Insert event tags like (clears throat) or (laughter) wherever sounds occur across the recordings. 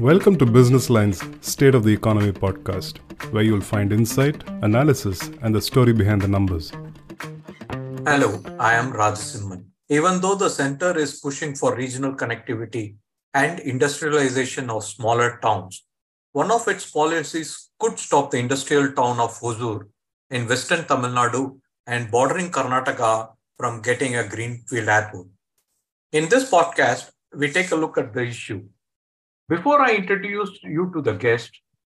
Welcome to Business Line's State of the Economy podcast, where you'll find insight, analysis, and the story behind the numbers. Hello, I am Raja Simhan. Even though the center is pushing for regional connectivity and industrialization of smaller towns, one of its policies could stop the industrial town of Hosur in western Tamil Nadu and bordering Karnataka from getting a greenfield airport. In this podcast, we take a look at the issue before I introduce you to the guest,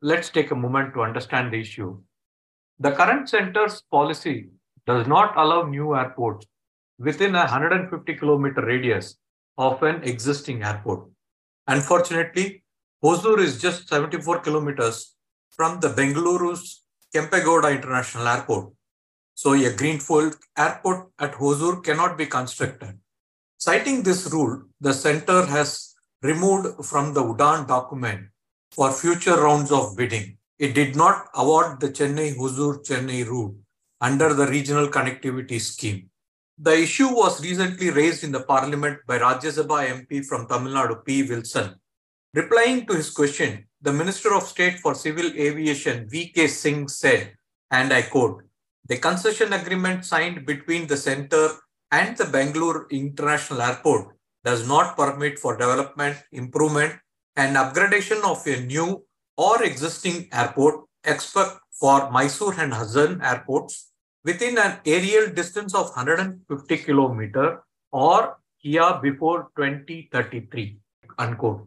let's take a moment to understand the issue. The current center's policy does not allow new airports within a 150 kilometer radius of an existing airport. Unfortunately, Hosur is just 74 kilometers from the Bengaluru's Kempegowda International Airport. So a greenfield airport at Hosur cannot be constructed. Citing this rule, the center has removed from the UDAN document for future rounds of bidding. It did not award the Chennai Hosur Chennai route under the regional connectivity scheme. The issue was recently raised in the parliament by Rajya Sabha MP from Tamil Nadu, P. Wilson. Replying to his question, the Minister of State for Civil Aviation, V.K. Singh, said, and I quote, the concession agreement signed between the center and the Bangalore International Airport does not permit for development, improvement, and upgradation of a new or existing airport, except for Mysore and Hassan airports within an aerial distance of 150 kilometer or here before 2033. Unquote.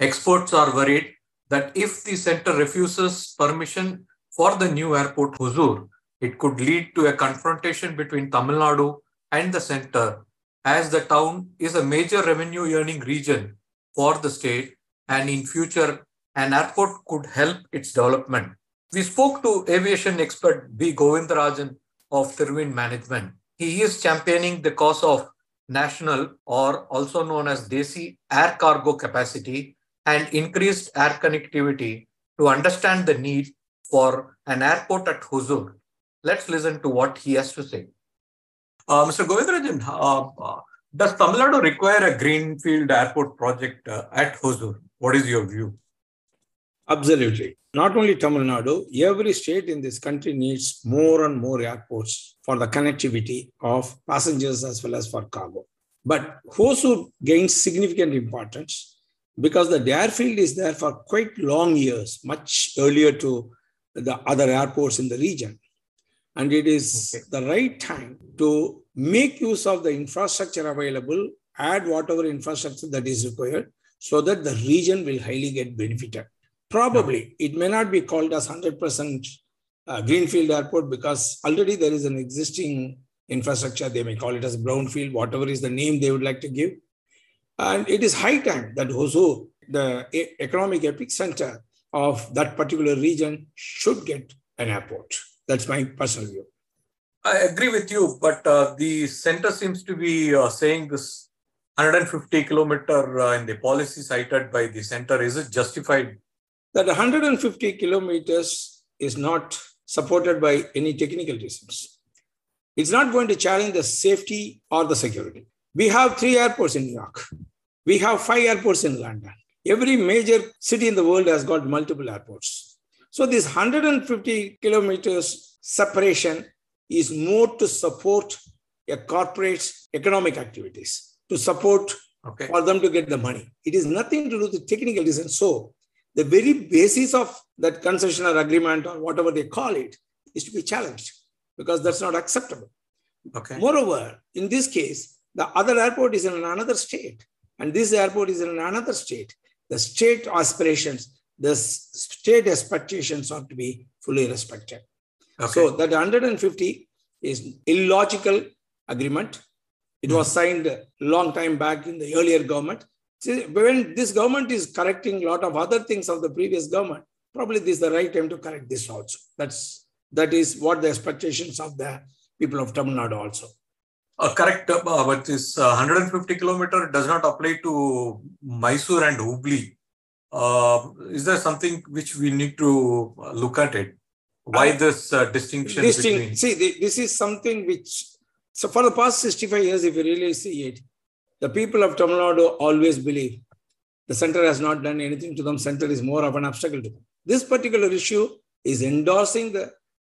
Experts are worried that if the center refuses permission for the new airport Hosur, it could lead to a confrontation between Tamil Nadu and the center as the town is a major revenue earning region for the state and in future an airport could help its development. We spoke to aviation expert B. Govindarajan of Tirwin Management. He is championing the cause of national or also known as Desi air cargo capacity and increased air connectivity to understand the need for an airport at Hosur. Let's listen to what he has to say. Uh, Mr. Govindarajan, uh, uh, does Tamil Nadu require a greenfield airport project uh, at Hosur? What is your view? Absolutely. Not only Tamil Nadu, every state in this country needs more and more airports for the connectivity of passengers as well as for cargo. But Hosur gains significant importance because the airfield is there for quite long years, much earlier to the other airports in the region. And it is okay. the right time to make use of the infrastructure available, add whatever infrastructure that is required, so that the region will highly get benefited. Probably it may not be called as 100% uh, greenfield airport because already there is an existing infrastructure. They may call it as brownfield, whatever is the name they would like to give. And it is high time that Hosur, the economic epicenter of that particular region, should get an airport. That's my personal view. I agree with you, but uh, the center seems to be uh, saying this 150 kilometer uh, in the policy cited by the center. Is it justified? That 150 kilometers is not supported by any technical reasons. It's not going to challenge the safety or the security. We have three airports in New York. We have five airports in London. Every major city in the world has got multiple airports. So this 150 kilometers separation is more to support a corporate's economic activities, to support okay. for them to get the money. It is nothing to do with technical reason. So the very basis of that concessional agreement or whatever they call it is to be challenged because that's not acceptable. Okay. Moreover, in this case, the other airport is in another state and this airport is in another state. The state aspirations the state expectations are to be fully respected. Okay. So that 150 is illogical agreement. It mm was hmm. signed a long time back in the earlier government. See, when this government is correcting a lot of other things of the previous government, probably this is the right time to correct this also. That's that is what the expectations of the people of Tamil Nadu also. Uh, correct, uh, but this uh, 150 kilometer does not apply to Mysore and Hubli uh, is there something which we need to look at it? Why this uh, distinction? Distinct, between... See, this is something which, so for the past 65 years, if you really see it, the people of Tamil Nadu always believe the center has not done anything to them. Center is more of an obstacle to them. This particular issue is endorsing the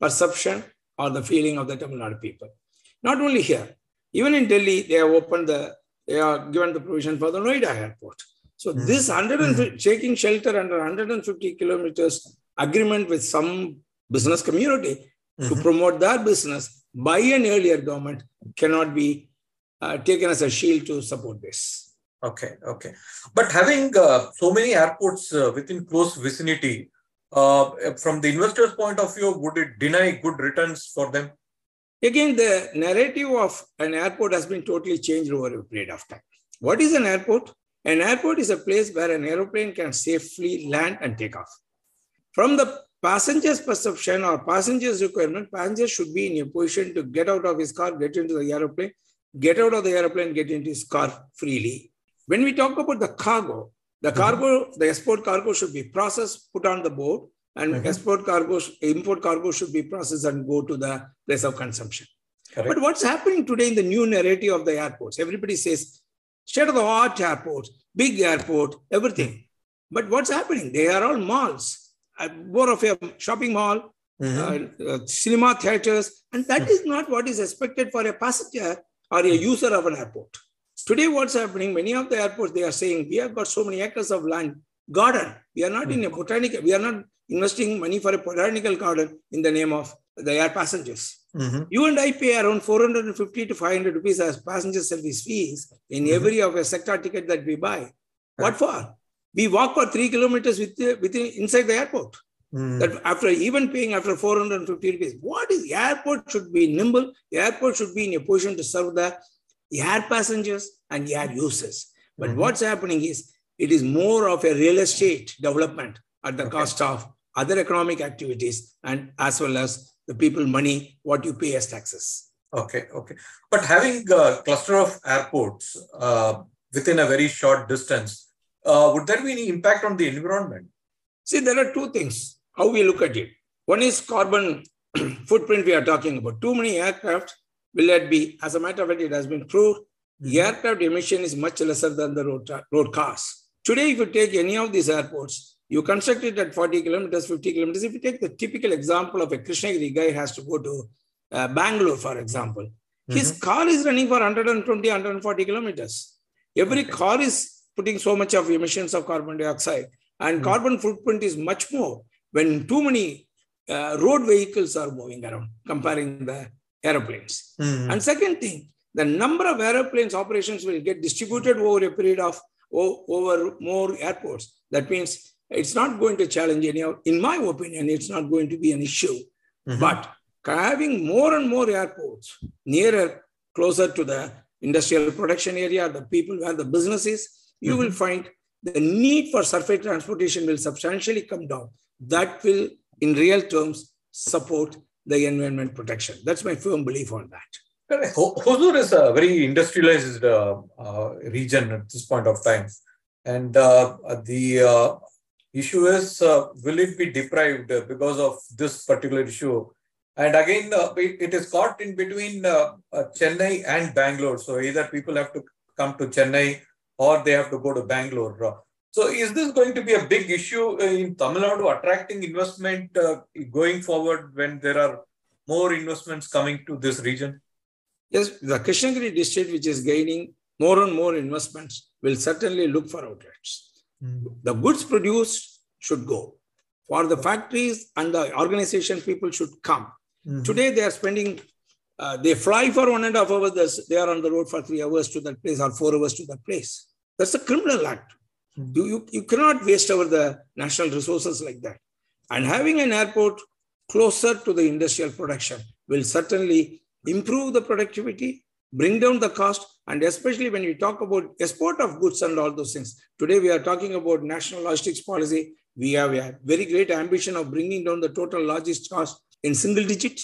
perception or the feeling of the Tamil Nadu people. Not only here, even in Delhi, they have opened the, they are given the provision for the Noida airport. So mm-hmm. this 150, taking shelter under 150 kilometers agreement with some business community mm-hmm. to promote their business by an earlier government cannot be uh, taken as a shield to support this. Okay, okay. But having uh, so many airports uh, within close vicinity, uh, from the investor's point of view, would it deny good returns for them? Again, the narrative of an airport has been totally changed over a period of time. What is an airport? An airport is a place where an aeroplane can safely land and take off. From the passenger's perception or passenger's requirement, passenger should be in a position to get out of his car, get into the aeroplane, get out of the aeroplane, get into his car freely. When we talk about the cargo, the mm-hmm. cargo, mm-hmm. the export cargo should be processed, put on the boat, and mm-hmm. export cargo, import cargo should be processed and go to the place of consumption. Correct. But what's happening today in the new narrative of the airports? Everybody says state of the art airports, big airport, everything. Mm-hmm. But what's happening? They are all malls, more of a shopping mall, mm-hmm. uh, uh, cinema theaters, and that mm-hmm. is not what is expected for a passenger or a user of an airport. Today, what's happening? Many of the airports they are saying we have got so many acres of land, garden. We are not in a botanical. We are not investing money for a botanical garden in the name of the air passengers. Mm-hmm. You and I pay around 450 to 500 rupees as passenger service fees in mm-hmm. every of a sector ticket that we buy. What for? We walk for three kilometers with, within inside the airport. Mm. That after even paying after 450 rupees, what is the airport should be nimble? The airport should be in a position to serve the air passengers and air users. But mm-hmm. what's happening is it is more of a real estate development at the okay. cost of other economic activities and as well as the people money what you pay as taxes okay okay but having a cluster of airports uh, within a very short distance uh, would there be any impact on the environment see there are two things how we look at it one is carbon (clears throat) footprint we are talking about too many aircraft will that be as a matter of fact it has been proved the mm-hmm. aircraft emission is much lesser than the road, road cars today if you take any of these airports you construct it at 40 kilometers, 50 kilometers. If you take the typical example of a Krishnagiri guy has to go to uh, Bangalore, for example, mm-hmm. his car is running for 120, 140 kilometers. Every car is putting so much of emissions of carbon dioxide, and mm-hmm. carbon footprint is much more when too many uh, road vehicles are moving around, comparing the aeroplanes. Mm-hmm. And second thing, the number of aeroplanes operations will get distributed over a period of over more airports. That means it's not going to challenge any of, in my opinion, it's not going to be an issue. Mm-hmm. But having more and more airports nearer, closer to the industrial production area, the people where the business is, you mm-hmm. will find the need for surface transportation will substantially come down. That will, in real terms, support the environment protection. That's my firm belief on that. Hosur is a very industrialized uh, uh, region at this point of time. And uh, the uh, issue is uh, will it be deprived because of this particular issue and again uh, it, it is caught in between chennai and bangalore so either people have to come to chennai or they have to go to bangalore so is this going to be a big issue in tamil nadu attracting investment uh, going forward when there are more investments coming to this region yes the krishnagiri district which is gaining more and more investments will certainly look for outlets Mm. The goods produced should go. For the factories and the organization, people should come. Mm-hmm. Today, they are spending, uh, they fly for one and a half hours, they are on the road for three hours to that place or four hours to that place. That's a criminal act. You, you, you cannot waste over the national resources like that. And having an airport closer to the industrial production will certainly improve the productivity, bring down the cost, and especially when we talk about export of goods and all those things. Today, we are talking about national logistics policy. We have a very great ambition of bringing down the total logistics cost in single digit.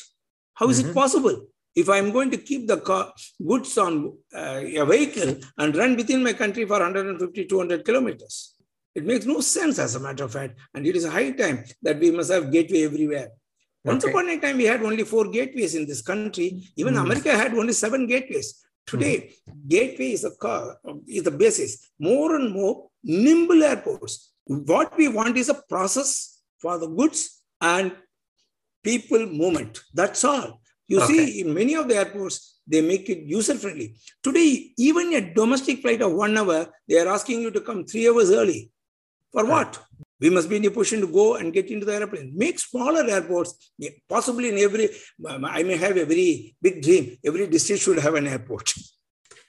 How is mm-hmm. it possible? If I'm going to keep the car, goods on uh, a vehicle and run within my country for 150, 200 kilometers, it makes no sense as a matter of fact. And it is high time that we must have gateway everywhere. Once okay. upon a time, we had only four gateways in this country. Even mm. America had only seven gateways. Today, mm-hmm. gateway is a car, is the basis. More and more, nimble airports. What we want is a process for the goods and people movement. That's all. You okay. see, in many of the airports, they make it user friendly. Today, even a domestic flight of one hour, they are asking you to come three hours early. For what? We must be in a position to go and get into the airplane. Make smaller airports. Possibly in every, I may have a very big dream. Every district should have an airport.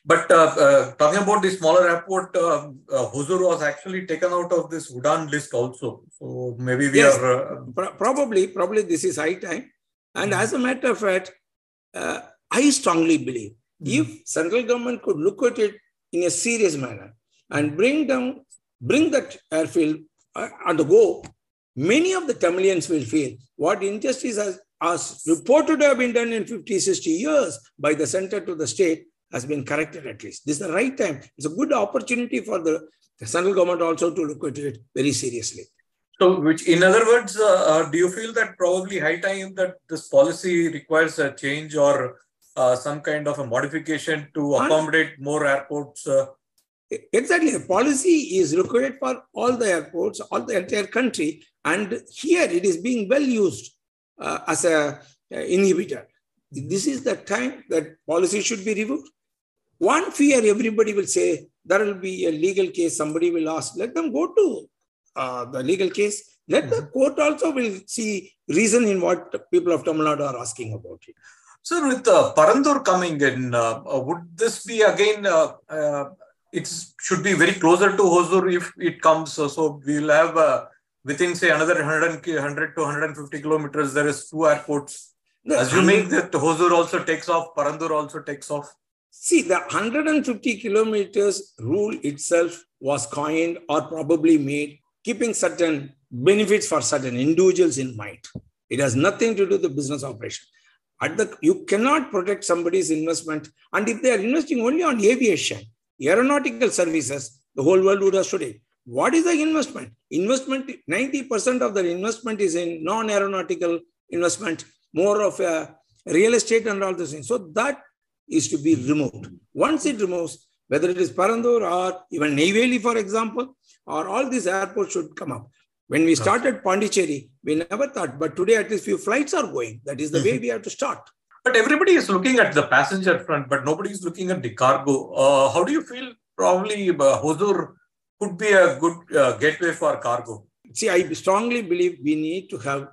But uh, uh, talking about the smaller airport, uh, uh, Hosur was actually taken out of this Udan list also. So maybe we yes, are. Uh, probably, probably this is high time. And mm-hmm. as a matter of fact, uh, I strongly believe mm-hmm. if central government could look at it in a serious manner and bring down, bring that airfield on the go, many of the Tamilians will feel what injustice has, has reported to have been done in 50, 60 years by the center to the state has been corrected at least. This is the right time. It's a good opportunity for the, the central government also to look at it very seriously. So, which, in other words, uh, uh, do you feel that probably high time that this policy requires a change or uh, some kind of a modification to accommodate more airports? Uh? Exactly. The policy is required for all the airports, all the entire country. And here it is being well used uh, as a uh, inhibitor. This is the time that policy should be reviewed. One fear everybody will say there will be a legal case, somebody will ask, let them go to uh, the legal case. Let mm-hmm. the court also will see reason in what people of Tamil Nadu are asking about it. So with uh, Parandur coming in, uh, uh would this be again, uh, uh, it should be very closer to Hosur if it comes. So we'll have uh, within say another 100, 100 to 150 kilometers, there is two airports. No, Assuming that Hosur also takes off, Parandur also takes off. See, the 150 kilometers rule itself was coined or probably made keeping certain benefits for certain individuals in mind. It has nothing to do with the business operation. At the, you cannot protect somebody's investment. And if they are investing only on aviation, aeronautical services, the whole world would have studied. What is the investment? Investment, 90% of the investment is in non-aeronautical investment, more of a real estate and all those things. So that is to be removed. Once it removes, whether it is Parandur or even Neyveli, for example, or all these airports should come up. When we started Pondicherry, we never thought, but today at least few flights are going. That is the way we have to start. But everybody is looking at the passenger front, but nobody is looking at the cargo. Uh, how do you feel? Probably uh, Hosur could be a good uh, gateway for cargo. See, I strongly believe we need to have,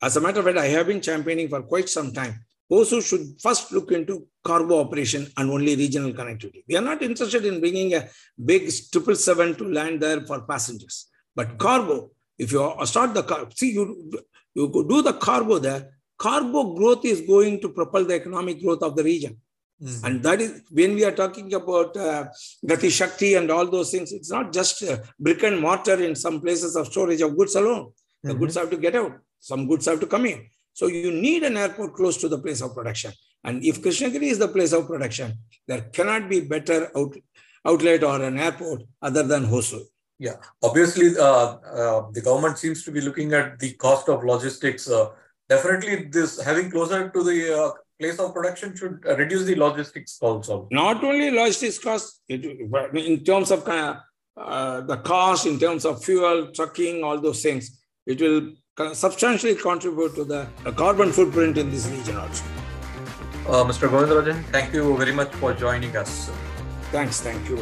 as a matter of fact, I have been championing for quite some time also should first look into cargo operation and only regional connectivity. We are not interested in bringing a big 777 to land there for passengers. But cargo, if you start the car, see, you, you do the cargo there, cargo growth is going to propel the economic growth of the region. Mm-hmm. And that is when we are talking about uh, Gati Shakti and all those things, it's not just uh, brick and mortar in some places of storage of goods alone. The mm-hmm. goods have to get out, some goods have to come in. So you need an airport close to the place of production. And if Krishnagiri is the place of production, there cannot be better out, outlet or an airport other than Hosur. Yeah, obviously, uh, uh, the government seems to be looking at the cost of logistics. Uh, definitely, this having closer to the uh, place of production should reduce the logistics also. Not only logistics cost, it, in terms of uh, the cost, in terms of fuel, trucking, all those things, it will substantially contribute to the carbon footprint in this region also. Uh, Mr. Govindarajan, thank you very much for joining us. Thanks, thank you.